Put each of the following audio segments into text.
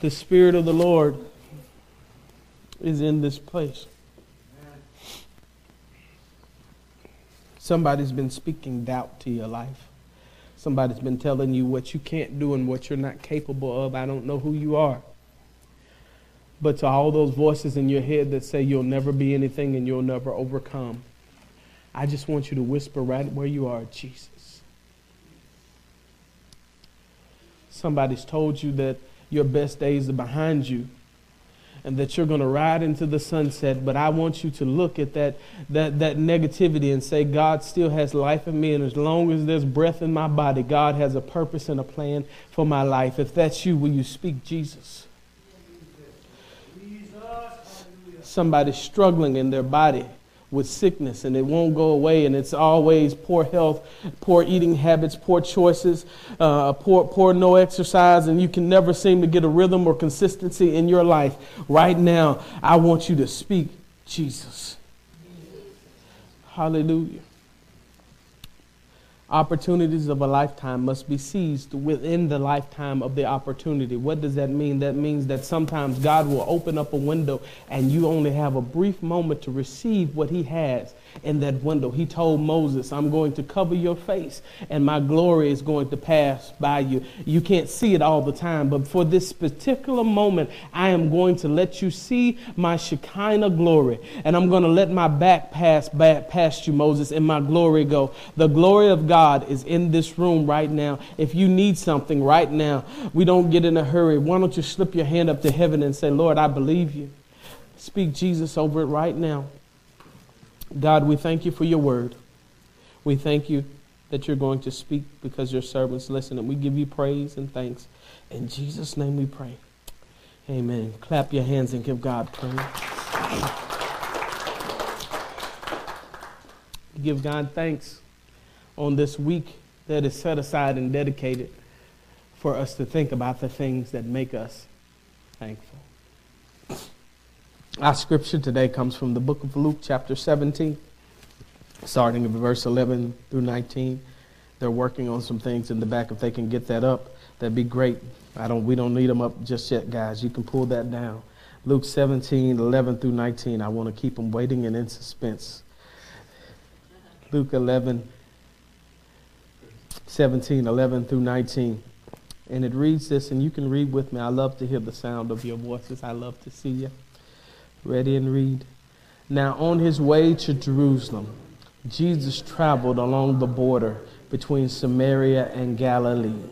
The Spirit of the Lord is in this place. Somebody's been speaking doubt to your life. Somebody's been telling you what you can't do and what you're not capable of. I don't know who you are. But to all those voices in your head that say you'll never be anything and you'll never overcome, I just want you to whisper right where you are, Jesus. Somebody's told you that your best days are behind you and that you're going to ride into the sunset. But I want you to look at that, that, that negativity and say, God still has life in me. And as long as there's breath in my body, God has a purpose and a plan for my life. If that's you, will you speak Jesus? Somebody struggling in their body with sickness and it won't go away and it's always poor health poor eating habits poor choices uh, poor, poor no exercise and you can never seem to get a rhythm or consistency in your life. Right now i want you to speak jesus. Hallelujah Opportunities of a lifetime must be seized within the lifetime of the opportunity. What does that mean? That means that sometimes God will open up a window and you only have a brief moment to receive what He has in that window. He told Moses, I'm going to cover your face and my glory is going to pass by you. You can't see it all the time, but for this particular moment, I am going to let you see my Shekinah glory and I'm going to let my back pass back past you, Moses, and my glory go. The glory of God is in this room right now. If you need something right now, we don't get in a hurry. Why don't you slip your hand up to heaven and say, Lord, I believe you. Speak Jesus over it right now. God, we thank you for your word. We thank you that you're going to speak because your servants listen. And we give you praise and thanks. In Jesus' name we pray. Amen. Clap your hands and give God praise. Give God thanks on this week that is set aside and dedicated for us to think about the things that make us thankful. Our scripture today comes from the book of Luke, chapter 17, starting in verse 11 through 19. They're working on some things in the back. If they can get that up, that'd be great. I don't, we don't need them up just yet, guys. You can pull that down. Luke 17, 11 through 19. I want to keep them waiting and in suspense. Luke 11, 17, 11 through 19. And it reads this, and you can read with me. I love to hear the sound of your voices. I love to see you. Ready and read. Now, on his way to Jerusalem, Jesus traveled along the border between Samaria and Galilee.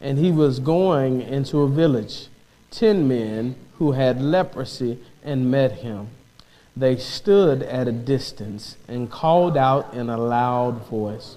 And he was going into a village. Ten men who had leprosy and met him. They stood at a distance and called out in a loud voice,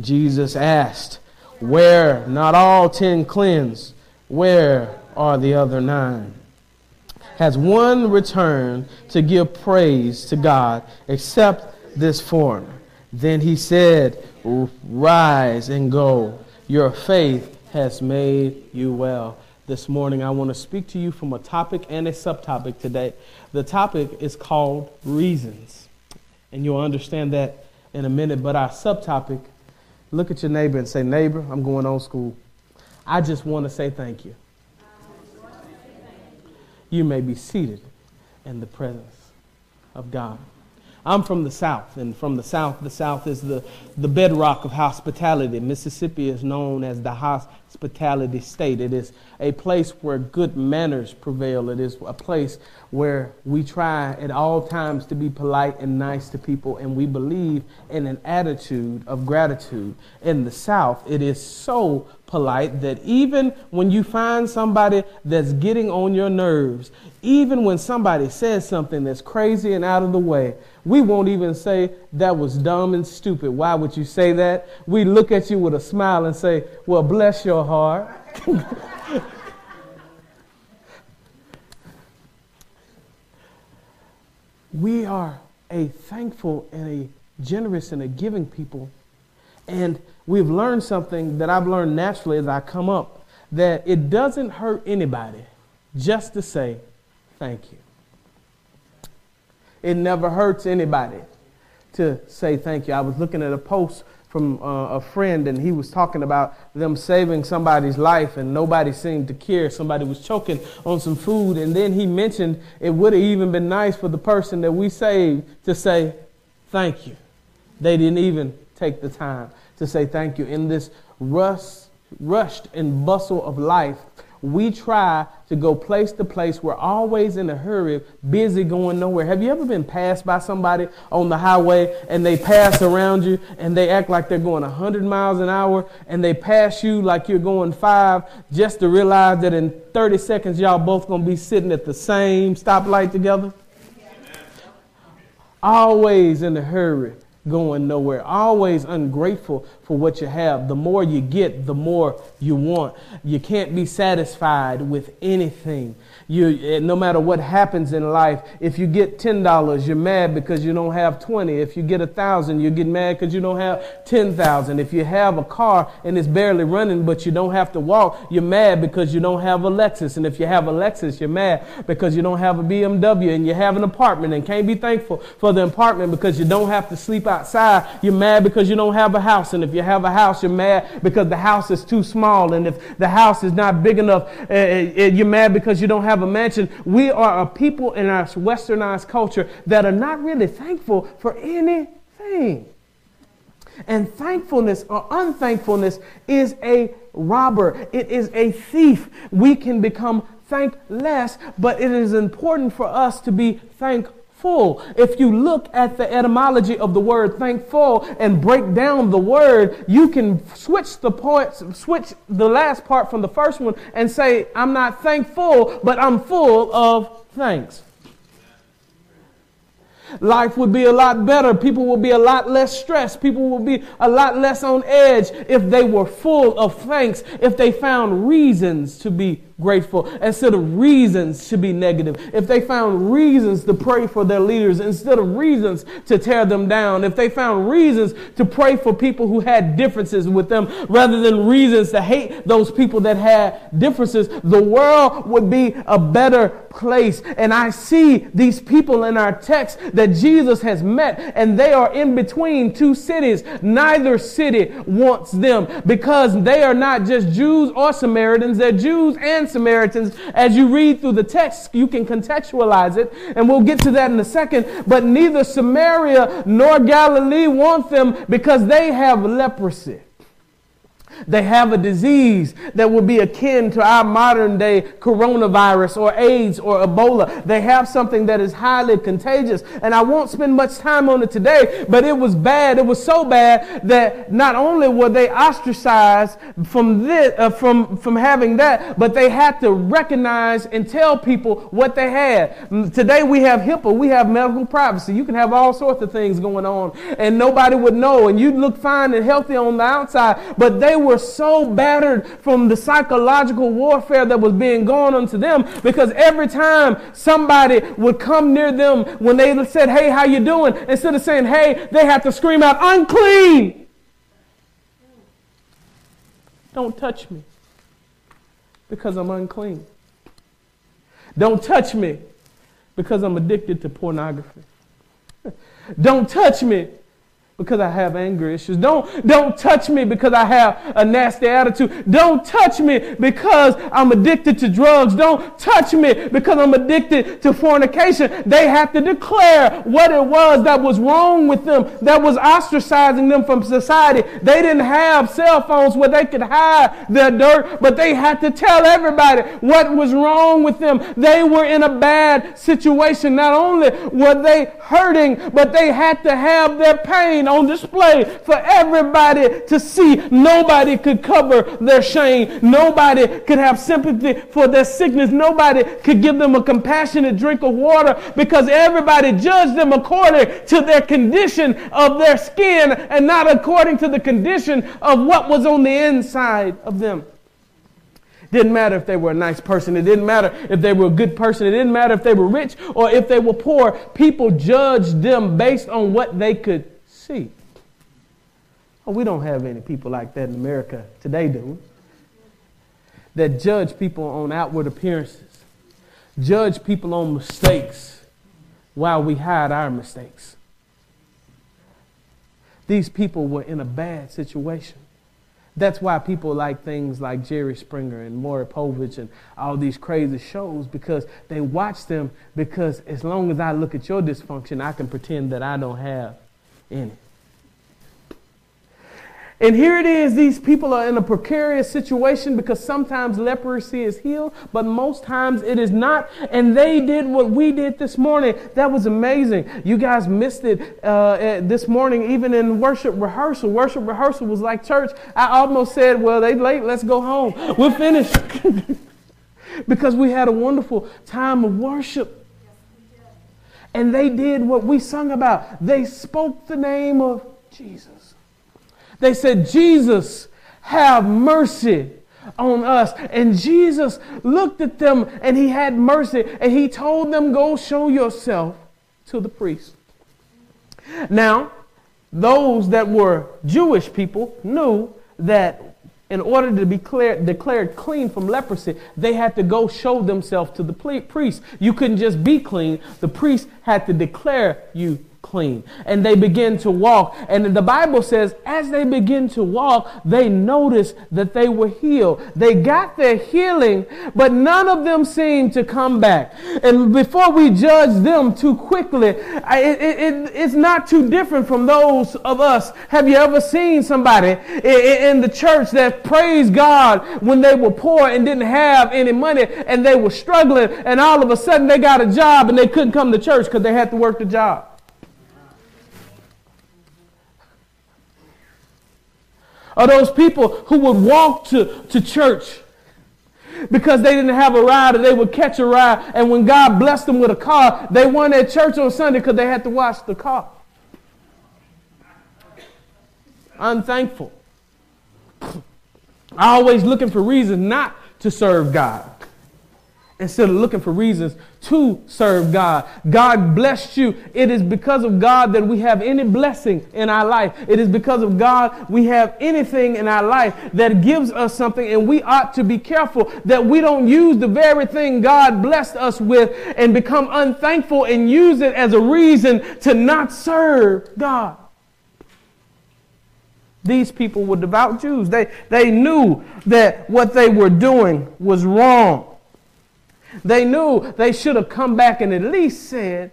Jesus asked, Where not all ten cleansed? Where are the other nine? has one returned to give praise to God except this foreigner. Then he said, Rise and go. Your faith has made you well. This morning, I want to speak to you from a topic and a subtopic today. The topic is called reasons. And you'll understand that in a minute. But our subtopic look at your neighbor and say, Neighbor, I'm going on school. I just want to say thank you you may be seated in the presence of God. I'm from the South, and from the South, the South is the, the bedrock of hospitality. Mississippi is known as the hospitality state. It is a place where good manners prevail. It is a place where we try at all times to be polite and nice to people, and we believe in an attitude of gratitude. In the South, it is so polite that even when you find somebody that's getting on your nerves, even when somebody says something that's crazy and out of the way, we won't even say that was dumb and stupid. Why would you say that? We look at you with a smile and say, Well, bless your heart. we are a thankful and a generous and a giving people. And we've learned something that I've learned naturally as I come up that it doesn't hurt anybody just to say thank you. It never hurts anybody to say thank you. I was looking at a post from uh, a friend, and he was talking about them saving somebody's life, and nobody seemed to care. Somebody was choking on some food, and then he mentioned it would have even been nice for the person that we saved to say thank you. They didn't even take the time to say thank you. In this rush, rushed and bustle of life, we try to go place to place. We're always in a hurry, busy going nowhere. Have you ever been passed by somebody on the highway and they pass around you and they act like they're going 100 miles an hour and they pass you like you're going five just to realize that in 30 seconds y'all both going to be sitting at the same stoplight together? Always in a hurry going nowhere. Always ungrateful for what you have. The more you get, the more you want. You can't be satisfied with anything. You, eh, no matter what happens in life, if you get $10, you're mad because you don't have 20. If you get a thousand, you get mad because you don't have 10,000. If you have a car and it's barely running, but you don't have to walk, you're mad because you don't have a Lexus. And if you have a Lexus, you're mad because you don't have a BMW and you have an apartment and can't be thankful for the apartment because you don't have to sleep outside. You're mad because you don't have a house. And if you have a house, you're mad because the house is too small. And if the house is not big enough, uh, you're mad because you don't have have. We are a people in our westernized culture that are not really thankful for anything. And thankfulness or unthankfulness is a robber, it is a thief. We can become thankless, but it is important for us to be thankful full. If you look at the etymology of the word thankful and break down the word, you can switch the points, switch the last part from the first one and say, I'm not thankful, but I'm full of thanks. Life would be a lot better. People would be a lot less stressed. People would be a lot less on edge if they were full of thanks, if they found reasons to be grateful instead of reasons to be negative. If they found reasons to pray for their leaders instead of reasons to tear them down. If they found reasons to pray for people who had differences with them rather than reasons to hate those people that had differences, the world would be a better place. And I see these people in our text that Jesus has met and they are in between two cities. Neither city wants them because they are not just Jews or Samaritans, they're Jews and Samaritans. As you read through the text, you can contextualize it, and we'll get to that in a second. But neither Samaria nor Galilee want them because they have leprosy. They have a disease that would be akin to our modern day coronavirus or AIDS or Ebola. They have something that is highly contagious. And I won't spend much time on it today, but it was bad. It was so bad that not only were they ostracized from this, uh, from, from having that, but they had to recognize and tell people what they had. Mm, today we have HIPAA, we have medical privacy. You can have all sorts of things going on and nobody would know. And you'd look fine and healthy on the outside, but they were so battered from the psychological warfare that was being gone onto them because every time somebody would come near them when they said, hey, how you doing? Instead of saying, hey, they had to scream out, unclean. Don't touch me because I'm unclean. Don't touch me because I'm addicted to pornography. Don't touch me because I have anger issues. Don't, don't touch me because I have a nasty attitude. Don't touch me because I'm addicted to drugs. Don't touch me because I'm addicted to fornication. They have to declare what it was that was wrong with them, that was ostracizing them from society. They didn't have cell phones where they could hide their dirt, but they had to tell everybody what was wrong with them. They were in a bad situation. Not only were they hurting, but they had to have their pain on display for everybody to see. Nobody could cover their shame. Nobody could have sympathy for their sickness. Nobody could give them a compassionate drink of water because everybody judged them according to their condition of their skin and not according to the condition of what was on the inside of them. Didn't matter if they were a nice person. It didn't matter if they were a good person. It didn't matter if they were rich or if they were poor. People judged them based on what they could see. Oh, we don't have any people like that in America today, do we? That judge people on outward appearances, judge people on mistakes while we hide our mistakes. These people were in a bad situation. That's why people like things like Jerry Springer and Maury Povich and all these crazy shows because they watch them because as long as I look at your dysfunction, I can pretend that I don't have any. And here it is, these people are in a precarious situation because sometimes leprosy is healed, but most times it is not. And they did what we did this morning. That was amazing. You guys missed it uh, this morning, even in worship rehearsal. Worship rehearsal was like church. I almost said, Well, they late, let's go home. We're finished. because we had a wonderful time of worship. And they did what we sung about. They spoke the name of Jesus. They said, Jesus, have mercy on us. And Jesus looked at them and he had mercy and he told them, Go show yourself to the priest. Now, those that were Jewish people knew that in order to be declared, declared clean from leprosy, they had to go show themselves to the priest. You couldn't just be clean, the priest had to declare you clean. And they begin to walk. And the Bible says, as they begin to walk, they noticed that they were healed. They got their healing, but none of them seemed to come back. And before we judge them too quickly, it, it, it's not too different from those of us. Have you ever seen somebody in the church that praised God when they were poor and didn't have any money and they were struggling and all of a sudden they got a job and they couldn't come to church because they had to work the job? Are those people who would walk to, to church because they didn't have a ride or they would catch a ride. And when God blessed them with a car, they weren't at church on Sunday because they had to wash the car. Unthankful. Always looking for reasons not to serve God instead of looking for reasons to serve God. God blessed you. It is because of God that we have any blessing in our life. It is because of God we have anything in our life that gives us something, and we ought to be careful that we don't use the very thing God blessed us with and become unthankful and use it as a reason to not serve God. These people were devout Jews. They, they knew that what they were doing was wrong. They knew they should have come back and at least said.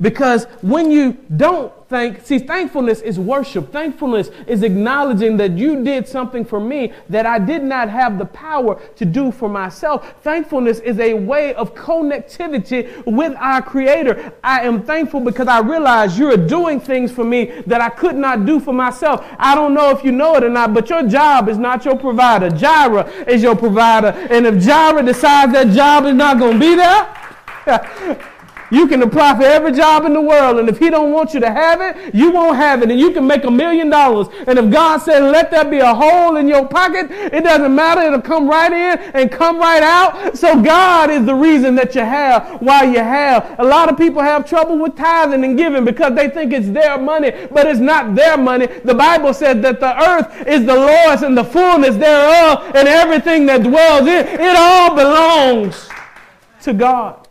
Because when you don't thank, see, thankfulness is worship. Thankfulness is acknowledging that you did something for me that I did not have the power to do for myself. Thankfulness is a way of connectivity with our Creator. I am thankful because I realize you're doing things for me that I could not do for myself. I don't know if you know it or not, but your job is not your provider. Jireh is your provider. And if Jireh decides that job is not going to be there, You can apply for every job in the world, and if He don't want you to have it, you won't have it, and you can make a million dollars. And if God said, "Let there be a hole in your pocket," it doesn't matter; it'll come right in and come right out. So God is the reason that you have why you have. A lot of people have trouble with tithing and giving because they think it's their money, but it's not their money. The Bible said that the earth is the Lord's and the fullness thereof, and everything that dwells in it all belongs to God.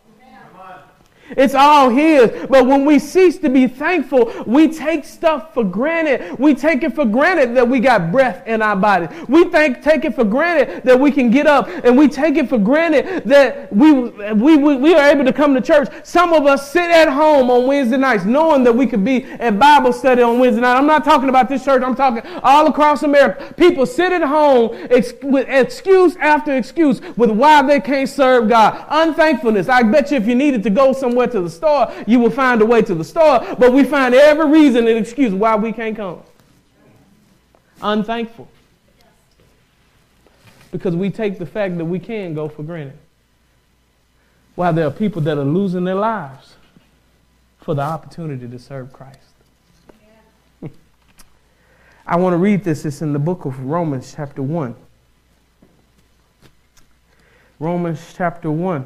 It's all His. But when we cease to be thankful, we take stuff for granted. We take it for granted that we got breath in our body. We think, take it for granted that we can get up. And we take it for granted that we, we, we, we are able to come to church. Some of us sit at home on Wednesday nights knowing that we could be at Bible study on Wednesday night. I'm not talking about this church. I'm talking all across America. People sit at home ex- with excuse after excuse with why they can't serve God. Unthankfulness. I bet you if you needed to go somewhere somewhere to the store, you will find a way to the store. But we find every reason and excuse why we can't come. Unthankful. Because we take the fact that we can go for granted. While there are people that are losing their lives for the opportunity to serve Christ. I want to read this. It's in the book of Romans, chapter 1. Romans chapter 1.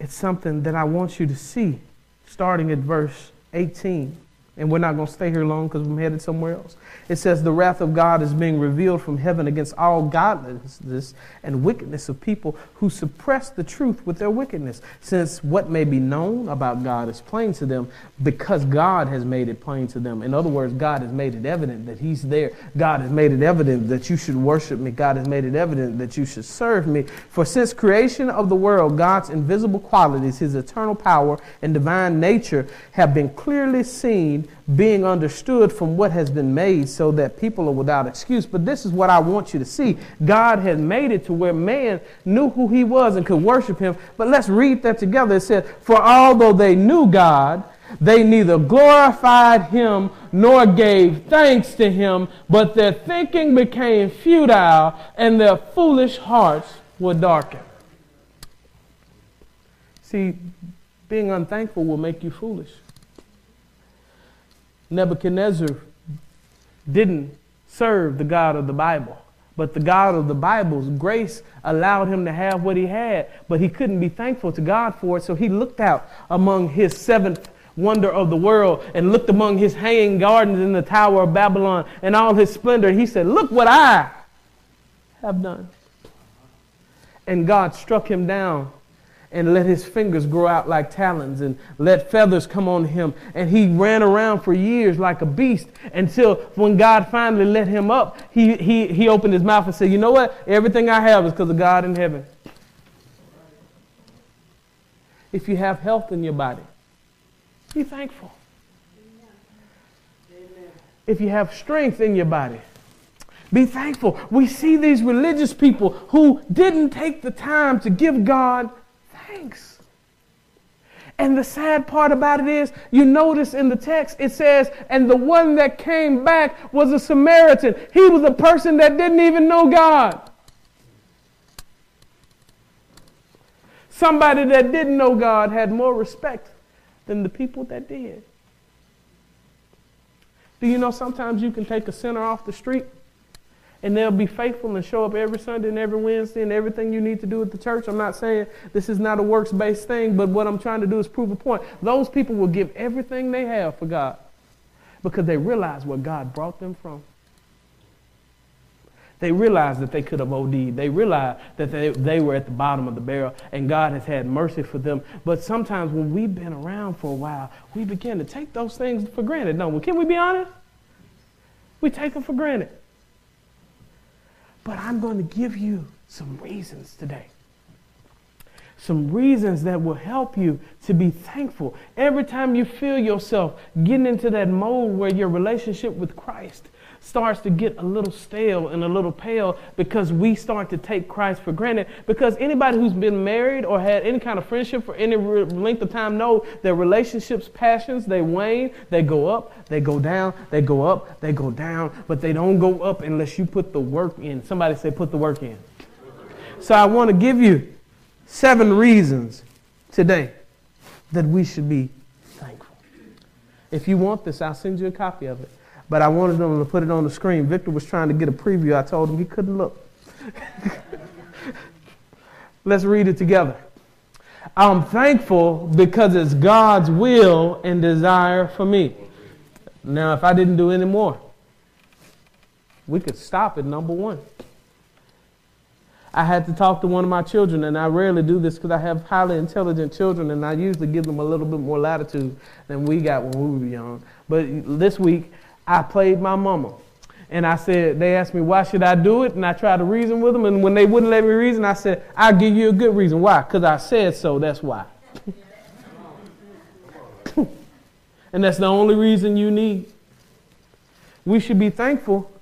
It's something that I want you to see, starting at verse 18 and we're not going to stay here long because I'm headed somewhere else. It says, The wrath of God is being revealed from heaven against all godlessness and wickedness of people who suppress the truth with their wickedness, since what may be known about God is plain to them because God has made it plain to them. In other words, God has made it evident that He's there. God has made it evident that you should worship me. God has made it evident that you should serve me. For since creation of the world, God's invisible qualities, His eternal power, and divine nature have been clearly seen being understood from what has been made so that people are without excuse. But this is what I want you to see. God had made it to where man knew who he was and could worship him. But let's read that together. It said, For although they knew God, they neither glorified him nor gave thanks to him, but their thinking became futile and their foolish hearts were darkened. See, being unthankful will make you foolish. Nebuchadnezzar didn't serve the God of the Bible. But the God of the Bible's grace allowed him to have what he had, but he couldn't be thankful to God for it. So he looked out among his seventh wonder of the world and looked among his hanging gardens in the Tower of Babylon and all his splendor. He said, Look what I have done. And God struck him down and let his fingers grow out like talons and let feathers come on him. And he ran around for years like a beast until when God finally let him up, he, he, he opened his mouth and said, You know what? Everything I have is because of God in heaven. If you have health in your body, be thankful. If you have strength in your body, be thankful. We see these religious people who didn't take the time to give God thanks. And the sad part about it is, you notice in the text, it says, and the one that came back was a Samaritan. He was a person that didn't even know God. Somebody that didn't know God had more respect than the people that did. Do you know sometimes you can take a sinner off the street and they'll be faithful and show up every Sunday and every Wednesday and everything you need to do at the church. I'm not saying this is not a works based thing, but what I'm trying to do is prove a point. Those people will give everything they have for God because they realize where God brought them from. They realize that they could have OD'd. They realize that they, they were at the bottom of the barrel and God has had mercy for them. But sometimes when we've been around for a while, we begin to take those things for granted, don't we? Can we be honest? We take them for granted. But I'm going to give you some reasons today. Some reasons that will help you to be thankful. Every time you feel yourself getting into that mode where your relationship with Christ starts to get a little stale and a little pale because we start to take Christ for granted. Because anybody who's been married or had any kind of friendship for any length of time know that relationships, passions, they wane, they go up, they go down, they go up, they go down, but they don't go up unless you put the work in. Somebody say, put the work in. So I want to give you seven reasons today that we should be thankful. If you want this, I'll send you a copy of it. But I wanted them to put it on the screen. Victor was trying to get a preview. I told him he couldn't look. Let's read it together. I'm thankful because it's God's will and desire for me. Now, if I didn't do any more, we could stop at number one. I had to talk to one of my children, and I rarely do this because I have highly intelligent children, and I usually give them a little bit more latitude than we got when we were young. But this week, I played my mama. And I said, they asked me, why should I do it? And I tried to reason with them. And when they wouldn't let me reason, I said, I'll give you a good reason. Why? Because I said so. That's why. and that's the only reason you need. We should be thankful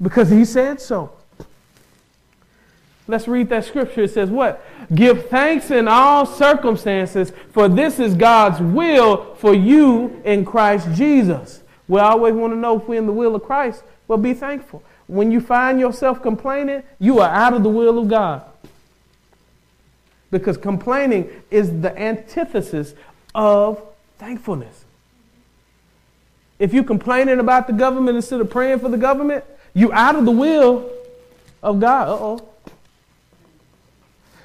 because he said so. Let's read that scripture. It says, What? Give thanks in all circumstances, for this is God's will for you in Christ Jesus. We always want to know if we're in the will of Christ. Well, be thankful. When you find yourself complaining, you are out of the will of God. Because complaining is the antithesis of thankfulness. If you're complaining about the government instead of praying for the government, you're out of the will of God. Uh oh.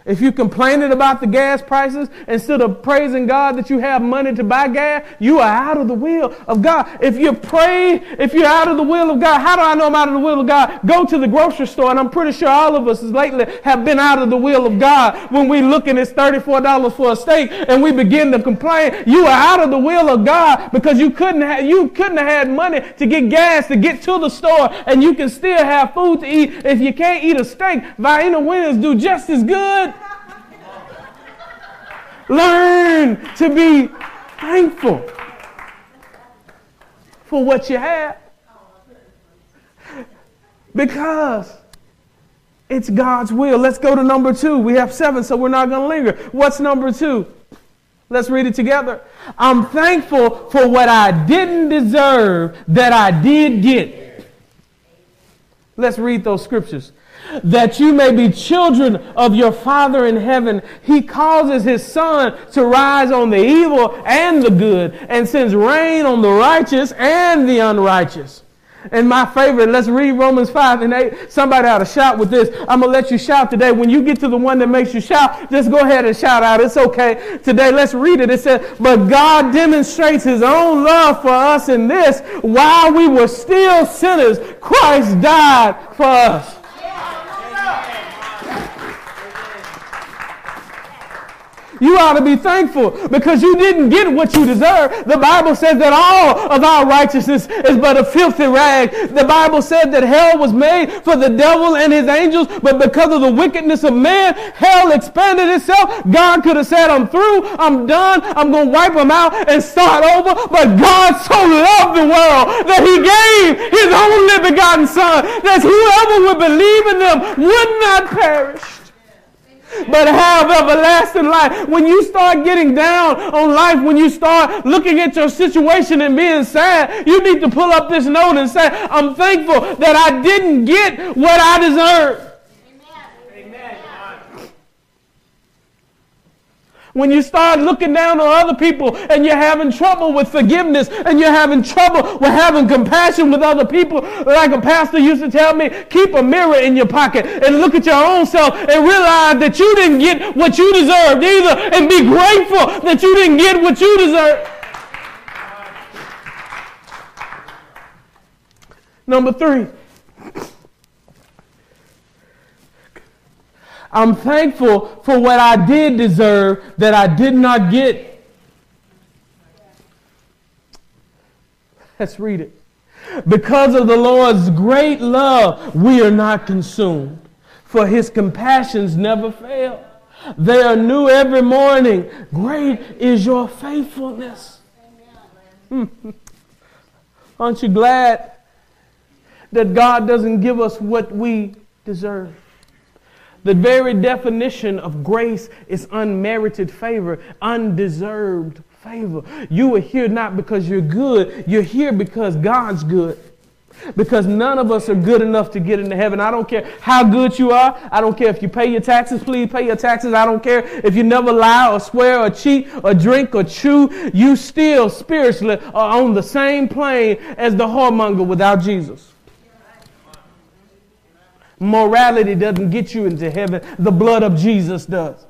If you're complaining about the gas prices instead of praising God that you have money to buy gas, you are out of the will of God. If you pray, if you're out of the will of God, how do I know I'm out of the will of God? Go to the grocery store, and I'm pretty sure all of us lately have been out of the will of God when we look and it's $34 for a steak and we begin to complain. You are out of the will of God because you couldn't have, you couldn't have had money to get gas to get to the store and you can still have food to eat. If you can't eat a steak, Vienna Winds do just as good. Learn to be thankful for what you have. Because it's God's will. Let's go to number two. We have seven, so we're not going to linger. What's number two? Let's read it together. I'm thankful for what I didn't deserve that I did get. Let's read those scriptures that you may be children of your Father in heaven. He causes his sun to rise on the evil and the good and sends rain on the righteous and the unrighteous. And my favorite, let's read Romans 5 and 8. Somebody ought to shout with this. I'm going to let you shout today. When you get to the one that makes you shout, just go ahead and shout out. It's okay. Today, let's read it. It says, But God demonstrates his own love for us in this. While we were still sinners, Christ died for us. You ought to be thankful because you didn't get what you deserve. The Bible says that all of our righteousness is but a filthy rag. The Bible said that hell was made for the devil and his angels, but because of the wickedness of man, hell expanded itself. God could have said, I'm through, I'm done, I'm going to wipe them out and start over. But God so loved the world that he gave his only begotten Son, that whoever would believe in them would not perish but have everlasting life. When you start getting down on life, when you start looking at your situation and being sad, you need to pull up this note and say, I'm thankful that I didn't get what I deserve. When you start looking down on other people and you're having trouble with forgiveness and you're having trouble with having compassion with other people, like a pastor used to tell me, keep a mirror in your pocket and look at your own self and realize that you didn't get what you deserved either and be grateful that you didn't get what you deserve. Number three. I'm thankful for what I did deserve that I did not get. Let's read it. Because of the Lord's great love, we are not consumed, for his compassions never fail. They are new every morning. Great is your faithfulness. Aren't you glad that God doesn't give us what we deserve? The very definition of grace is unmerited favor, undeserved favor. You are here not because you're good, you're here because God's good. Because none of us are good enough to get into heaven. I don't care how good you are. I don't care if you pay your taxes, please pay your taxes. I don't care if you never lie or swear or cheat or drink or chew. You still spiritually are on the same plane as the whoremonger without Jesus. Morality doesn't get you into heaven, the blood of Jesus does.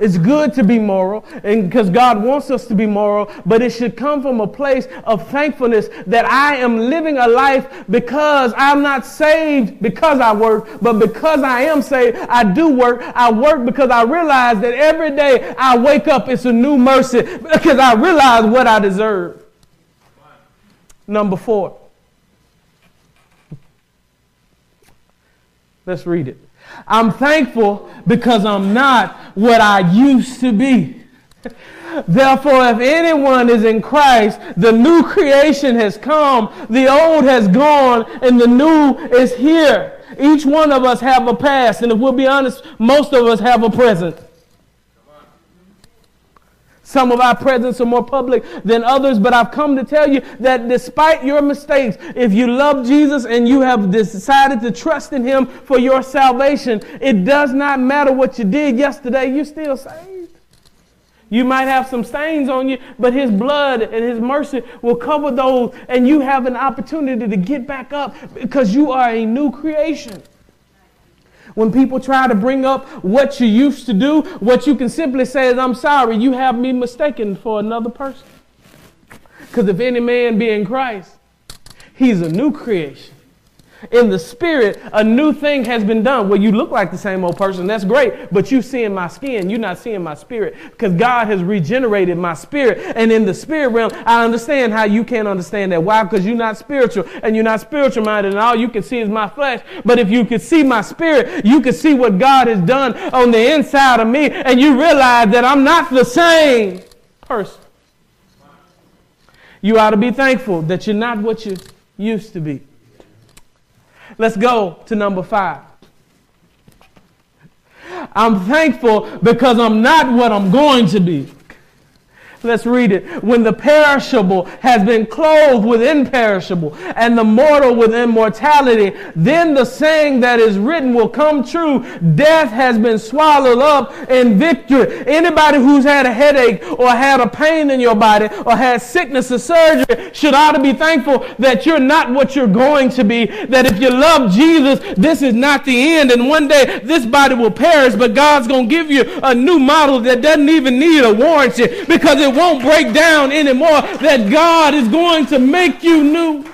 It's good to be moral because God wants us to be moral, but it should come from a place of thankfulness that I am living a life because I'm not saved because I work, but because I am saved, I do work. I work because I realize that every day I wake up, it's a new mercy because I realize what I deserve. Number four. Let's read it. I'm thankful because I'm not what I used to be. Therefore, if anyone is in Christ, the new creation has come, the old has gone, and the new is here. Each one of us have a past, and if we'll be honest, most of us have a present. Some of our presents are more public than others, but I've come to tell you that despite your mistakes, if you love Jesus and you have decided to trust in Him for your salvation, it does not matter what you did yesterday, you're still saved. You might have some stains on you, but His blood and His mercy will cover those, and you have an opportunity to get back up because you are a new creation. When people try to bring up what you used to do, what you can simply say is, I'm sorry, you have me mistaken for another person. Because if any man be in Christ, he's a new creation in the spirit, a new thing has been done. Well, you look like the same old person. That's great. But you seeing my skin. You're not seeing my spirit. Because God has regenerated my spirit. And in the spirit realm, I understand how you can't understand that. Why? Because you're not spiritual and you're not spiritual minded and all you can see is my flesh. But if you could see my spirit, you could see what God has done on the inside of me and you realize that I'm not the same person. You ought to be thankful that you're not what you used to be. Let's go to number five. I'm thankful because I'm not what I'm going to be. Let's read it. When the perishable has been clothed with imperishable and the mortal with immortality, then the saying that is written will come true. Death has been swallowed up in victory. Anybody who's had a headache or had a pain in your body or had sickness or surgery should ought to be thankful that you're not what you're going to be. That if you love Jesus, this is not the end. And one day this body will perish, but God's going to give you a new model that doesn't even need a warranty because it won't break down anymore, that God is going to make you new.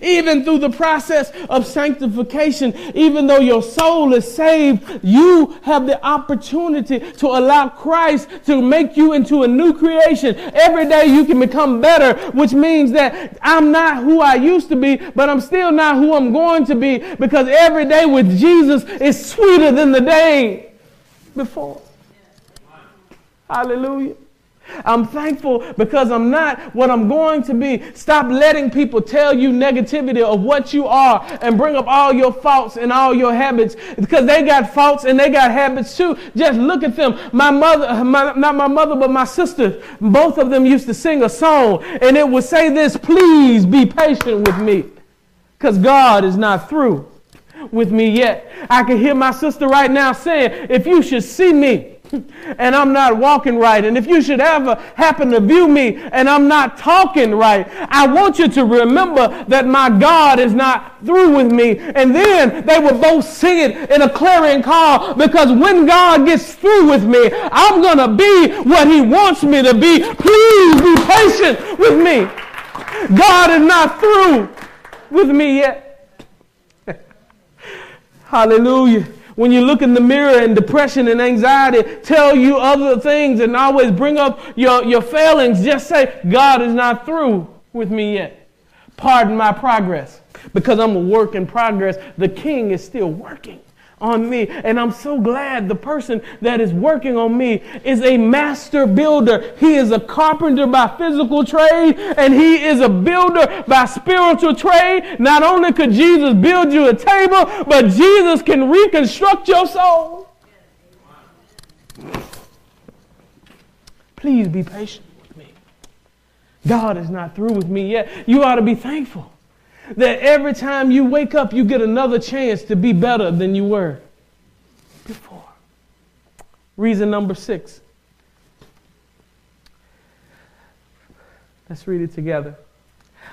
Even through the process of sanctification, even though your soul is saved, you have the opportunity to allow Christ to make you into a new creation. Every day you can become better, which means that I'm not who I used to be, but I'm still not who I'm going to be because every day with Jesus is sweeter than the day before. Hallelujah. I'm thankful because I'm not what I'm going to be. Stop letting people tell you negativity of what you are and bring up all your faults and all your habits because they got faults and they got habits too. Just look at them. My mother, my, not my mother, but my sister, both of them used to sing a song and it would say this, please be patient with me because God is not through with me yet. I can hear my sister right now saying, if you should see me, and I'm not walking right, and if you should ever happen to view me and I'm not talking right, I want you to remember that my God is not through with me. And then they will both sing it in a clarion call because when God gets through with me, I'm going to be what He wants me to be. Please be patient with me. God is not through with me yet. Hallelujah. When you look in the mirror and depression and anxiety tell you other things and always bring up your, your failings, just say, God is not through with me yet. Pardon my progress. Because I'm a work in progress, the king is still working on me. And I'm so glad the person that is working on me is a master builder. He is a carpenter by physical trade and he is a builder by spiritual trade. Not only could Jesus build you a table, but Jesus can reconstruct your soul. Please be patient with me. God is not through with me yet. You ought to be thankful that every time you wake up, you get another chance to be better than you were before. Reason number six. Let's read it together.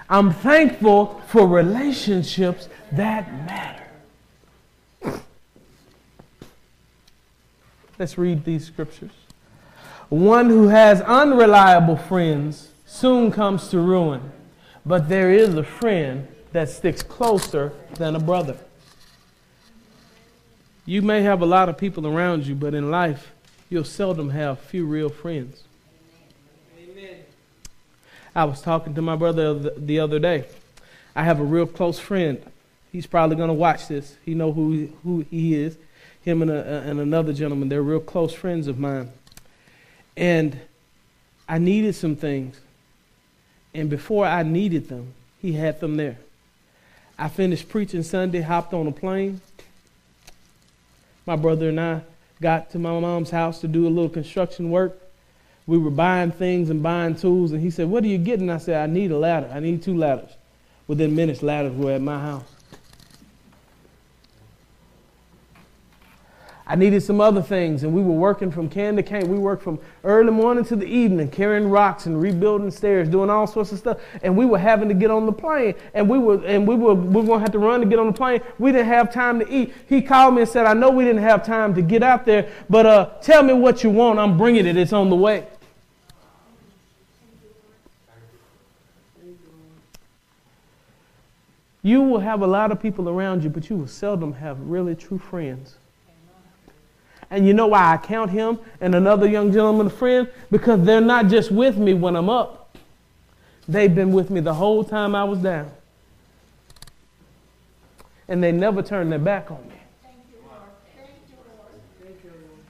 I'm thankful for relationships that matter. Let's read these scriptures. One who has unreliable friends soon comes to ruin, but there is a friend that sticks closer than a brother. You may have a lot of people around you, but in life, you'll seldom have few real friends. Amen. I was talking to my brother the other day. I have a real close friend. He's probably going to watch this. He know who who he is. Him and, a, and another gentleman. They're real close friends of mine. And I needed some things. And before I needed them, he had them there. I finished preaching Sunday, hopped on a plane. My brother and I got to my mom's house to do a little construction work. We were buying things and buying tools, and he said, What are you getting? I said, I need a ladder. I need two ladders. Within minutes, ladders were at my house. I needed some other things, and we were working from can to can. We worked from early morning to the evening, carrying rocks and rebuilding stairs, doing all sorts of stuff. And we were having to get on the plane, and we were and we were we were gonna have to run to get on the plane. We didn't have time to eat. He called me and said, "I know we didn't have time to get out there, but uh, tell me what you want. I'm bringing it. It's on the way." You will have a lot of people around you, but you will seldom have really true friends. And you know why I count him and another young gentleman a friend? Because they're not just with me when I'm up, they've been with me the whole time I was down. And they never turned their back on me. Thank you, Lord. Thank you, Lord. Thank you, Lord.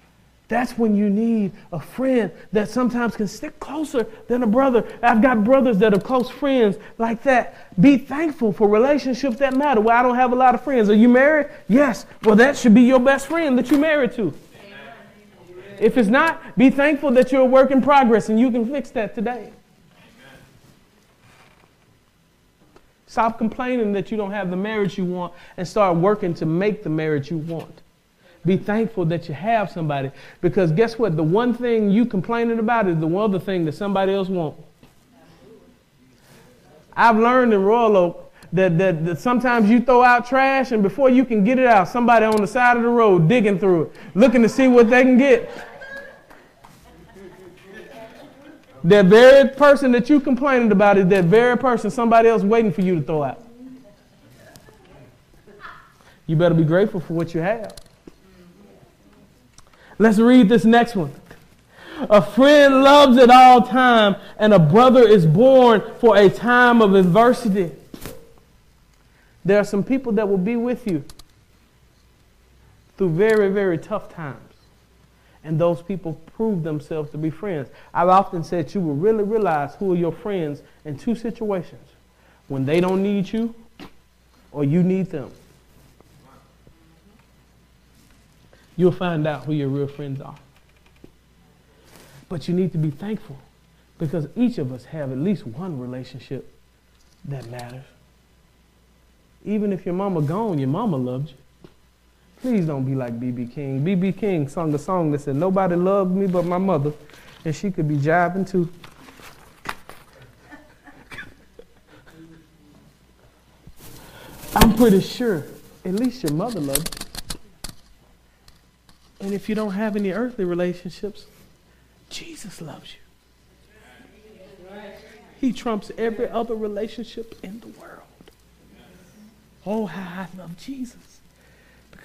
That's when you need a friend that sometimes can stick closer than a brother. I've got brothers that are close friends like that. Be thankful for relationships that matter. Well, I don't have a lot of friends. Are you married? Yes. Well, that should be your best friend that you're married to. If it's not, be thankful that you're a work in progress and you can fix that today. Stop complaining that you don't have the marriage you want and start working to make the marriage you want. Be thankful that you have somebody because guess what? The one thing you complaining about is the one other thing that somebody else wants. I've learned in Royal Oak that, that, that, sometimes you throw out trash and before you can get it out, somebody on the side of the road digging through it, looking to see what they can get. That very person that you complaining about is that very person somebody else waiting for you to throw out. You better be grateful for what you have. Let's read this next one. A friend loves at all time, and a brother is born for a time of adversity. There are some people that will be with you through very, very tough times and those people prove themselves to be friends. I've often said you will really realize who are your friends in two situations when they don't need you or you need them. You'll find out who your real friends are. But you need to be thankful because each of us have at least one relationship that matters. Even if your mama gone, your mama loved you. Please don't be like B.B. King. B.B. King sung a song that said, Nobody loved me but my mother, and she could be jiving too. I'm pretty sure at least your mother loved you. And if you don't have any earthly relationships, Jesus loves you. He trumps every other relationship in the world. Oh, how I love Jesus.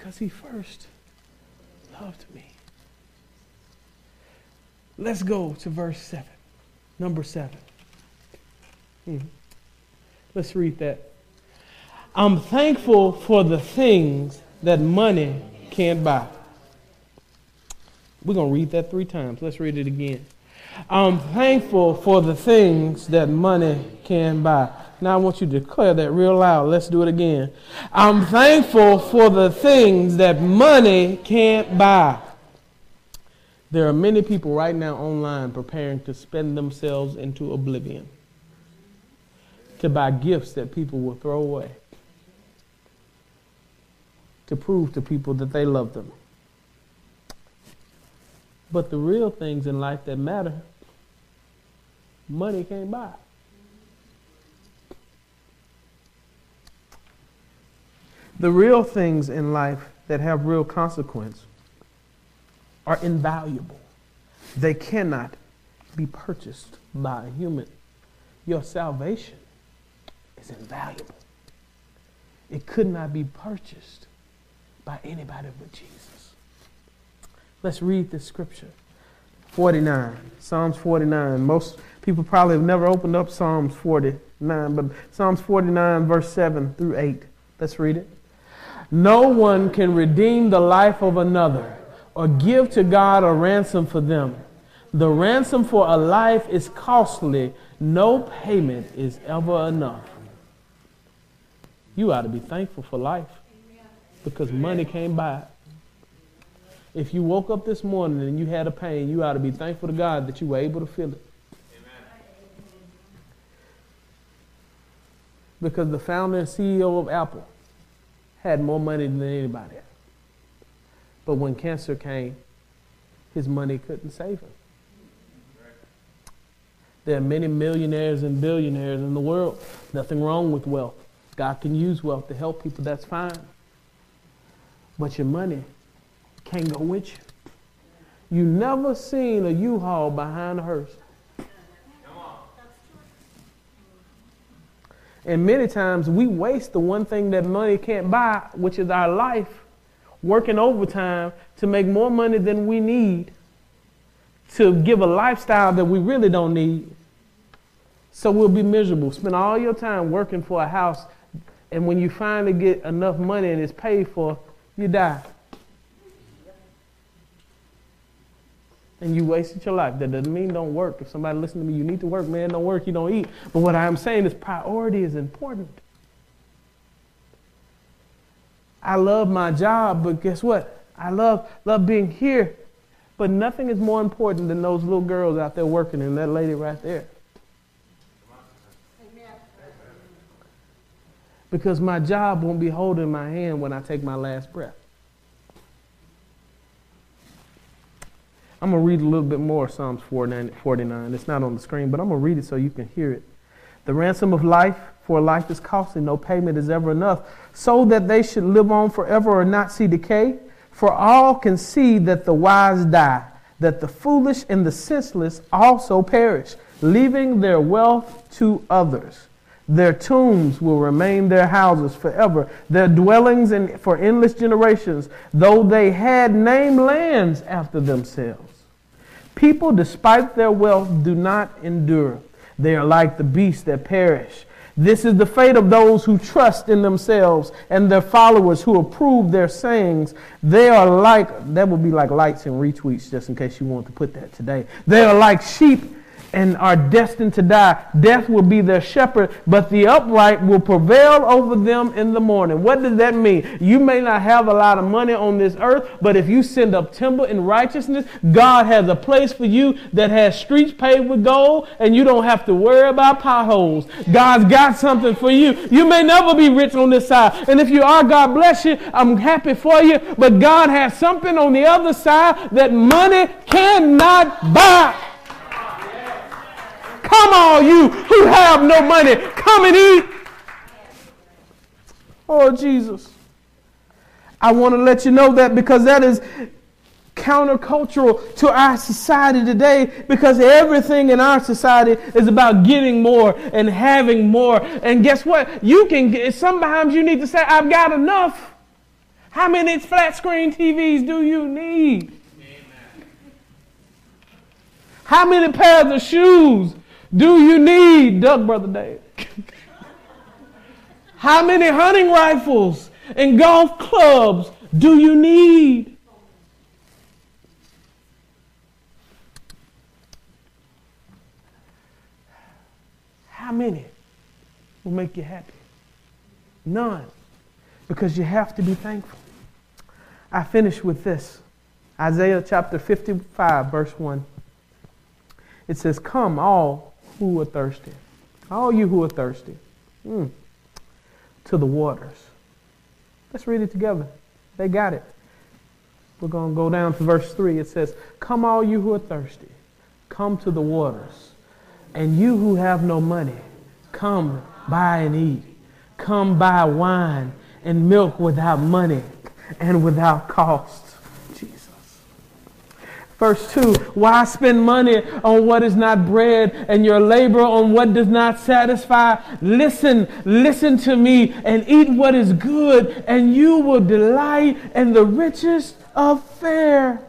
Because he first loved me. Let's go to verse 7. Number 7. Hmm. Let's read that. I'm thankful for the things that money can't buy. We're going to read that three times. Let's read it again. I'm thankful for the things that money can buy. Now I want you to declare that real loud. Let's do it again. I'm thankful for the things that money can't buy. There are many people right now online preparing to spend themselves into oblivion, to buy gifts that people will throw away, to prove to people that they love them. But the real things in life that matter, money can't buy. The real things in life that have real consequence are invaluable. They cannot be purchased by a human. Your salvation is invaluable. It could not be purchased by anybody but Jesus. Let's read the scripture. 49, Psalms 49. Most people probably have never opened up Psalms 49, but Psalms 49, verse 7 through 8. Let's read it. No one can redeem the life of another or give to God a ransom for them. The ransom for a life is costly. No payment is ever enough. You ought to be thankful for life because money buy it. If you woke up this morning and you had a pain, you ought to be thankful to God that you were able to feel it. Because the founder and CEO of Apple had more money than anybody. But when cancer came, his money couldn't save him. There are many millionaires and billionaires in the world. Nothing wrong with wealth. God can use wealth to help people, that's fine. But your money can't go with you. You never seen a U-Haul behind a hearse. And many times we waste the one thing that money can't buy, which is our life, working overtime to make more money than we need to give a lifestyle that we really don't need. So we'll be miserable. Spend all your time working for a house, and when you finally get enough money and it's paid for, you die. And you wasted your life. That doesn't mean don't work. If somebody listen to me, you need to work, man. Don't work, you don't eat. But what I'm saying is priority is important. I love my job, but guess what? I love love being here. But nothing is more important than those little girls out there working and that lady right there. Because my job won't be holding my hand when I take my last breath. I'm going to read a little bit more of Psalms 49. It's not on the screen, but I'm going to read it so you can hear it. The ransom of life for life is costly, no payment is ever enough, so that they should live on forever or not see decay. For all can see that the wise die, that the foolish and the senseless also perish, leaving their wealth to others. Their tombs will remain their houses forever, their dwellings in, for endless generations, though they had named lands after themselves. People, despite their wealth, do not endure. They are like the beasts that perish. This is the fate of those who trust in themselves and their followers who approve their sayings. They are like, that would be like likes and retweets, just in case you want to put that today. They are like sheep and are destined to die. Death will be their shepherd, but the upright will prevail over them in the morning. What does that mean? You may not have a lot of money on this earth, but if you send up timber in righteousness, God has a place for you that has streets paved with gold, and you don't have to worry about potholes. God's got something for you. You may never be rich on this side, and if you are, God bless you. I'm happy for you, but God has something on the other side that money cannot buy. Come on, you who have no money, come and eat. Oh, Jesus. I want to let you know that because that is countercultural to our society today because everything in our society is about getting more and having more. And guess what? You can sometimes you need to say, I've got enough. How many flat screen TVs do you need? Amen. How many pairs of shoes do you need, Doug, Brother Dave? How many hunting rifles and golf clubs do you need? How many will make you happy? None. Because you have to be thankful. I finish with this Isaiah chapter 55, verse 1. It says, Come, all who are thirsty, all you who are thirsty, mm, to the waters. Let's read it together. They got it. We're going to go down to verse 3. It says, Come, all you who are thirsty, come to the waters. And you who have no money, come buy and eat. Come buy wine and milk without money and without cost. Verse 2 Why spend money on what is not bread and your labor on what does not satisfy? Listen, listen to me and eat what is good, and you will delight in the richest of fare.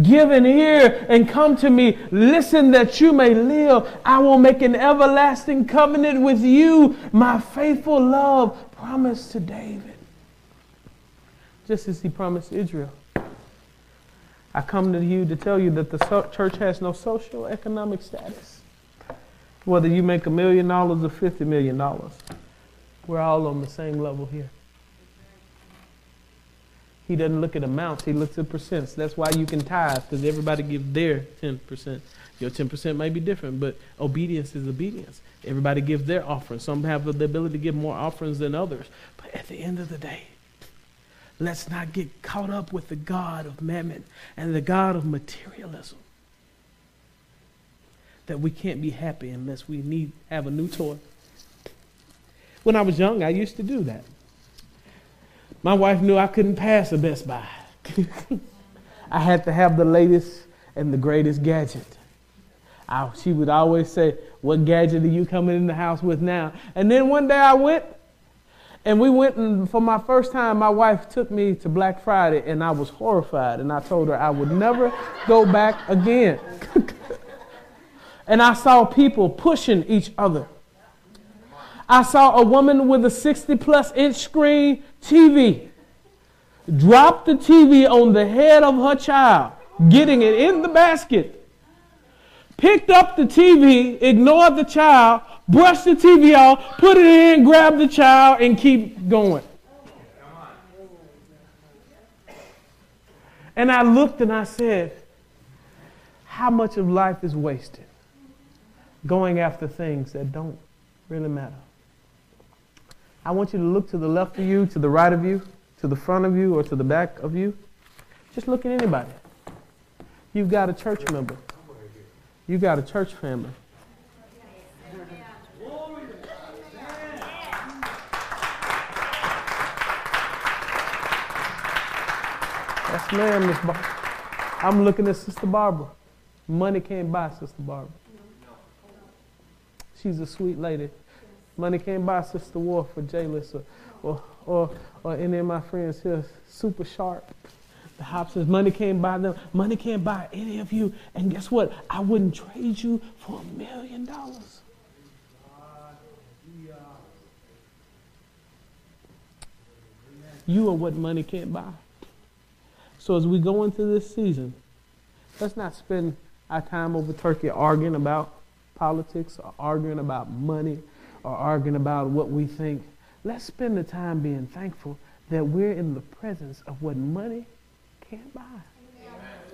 Give an ear and come to me. Listen that you may live. I will make an everlasting covenant with you, my faithful love promised to David. Just as he promised Israel. I come to you to tell you that the so- church has no social economic status. Whether you make a million dollars or $50 million, we're all on the same level here. He doesn't look at amounts, he looks at percents. That's why you can tithe, because everybody gives their 10%. Your 10% may be different, but obedience is obedience. Everybody gives their offering. Some have the ability to give more offerings than others. But at the end of the day, Let's not get caught up with the God of mammon and the God of materialism. That we can't be happy unless we need have a new toy. When I was young, I used to do that. My wife knew I couldn't pass a Best Buy. I had to have the latest and the greatest gadget. I, she would always say, What gadget are you coming in the house with now? And then one day I went, and we went, and for my first time, my wife took me to Black Friday, and I was horrified. And I told her I would never go back again. and I saw people pushing each other. I saw a woman with a 60 plus inch screen TV drop the TV on the head of her child, getting it in the basket, picked up the TV, ignored the child, brushed the TV off, put it in, grabbed the child, and keep going. And I looked and I said, How much of life is wasted going after things that don't really matter? I want you to look to the left of you, to the right of you, to the front of you, or to the back of you. Just look at anybody. You've got a church member. You've got a church family. Yes, ma'am, Miss Bar- I'm looking at Sister Barbara. Money can't buy Sister Barbara. She's a sweet lady. Money can't buy Sister Wolf or Jayless or, or, or, or any of my friends here, super sharp. The Hobsons, money can't buy them. Money can't buy any of you. And guess what? I wouldn't trade you for a million dollars. You are what money can't buy. So as we go into this season, let's not spend our time over turkey arguing about politics or arguing about money or arguing about what we think. Let's spend the time being thankful that we're in the presence of what money can't buy.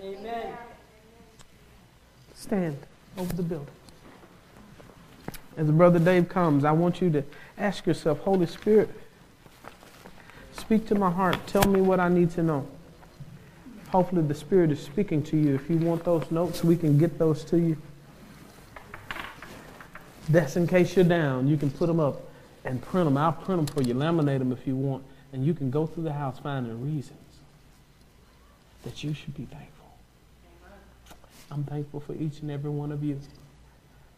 Amen. Stand over the building. As Brother Dave comes, I want you to ask yourself, Holy Spirit, speak to my heart. Tell me what I need to know. Hopefully, the Spirit is speaking to you. If you want those notes, we can get those to you. That's in case you're down. You can put them up and print them. I'll print them for you. Laminate them if you want. And you can go through the house finding reasons that you should be thankful. I'm thankful for each and every one of you.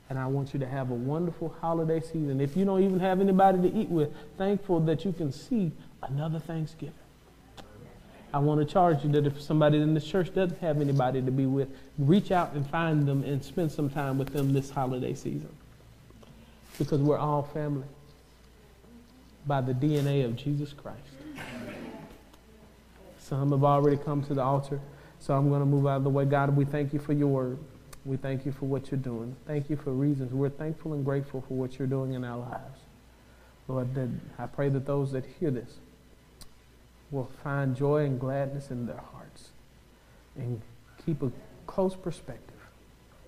And I want you to have a wonderful holiday season. If you don't even have anybody to eat with, thankful that you can see another Thanksgiving. I want to charge you that if somebody in the church doesn't have anybody to be with, reach out and find them and spend some time with them this holiday season. Because we're all family by the DNA of Jesus Christ. Some have already come to the altar, so I'm going to move out of the way. God, we thank you for your word. We thank you for what you're doing. Thank you for reasons. We're thankful and grateful for what you're doing in our lives. Lord, that I pray that those that hear this will find joy and gladness in their hearts and keep a close perspective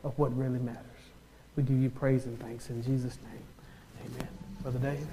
of what really matters. We give you praise and thanks in Jesus' name. Amen. Brother Dave.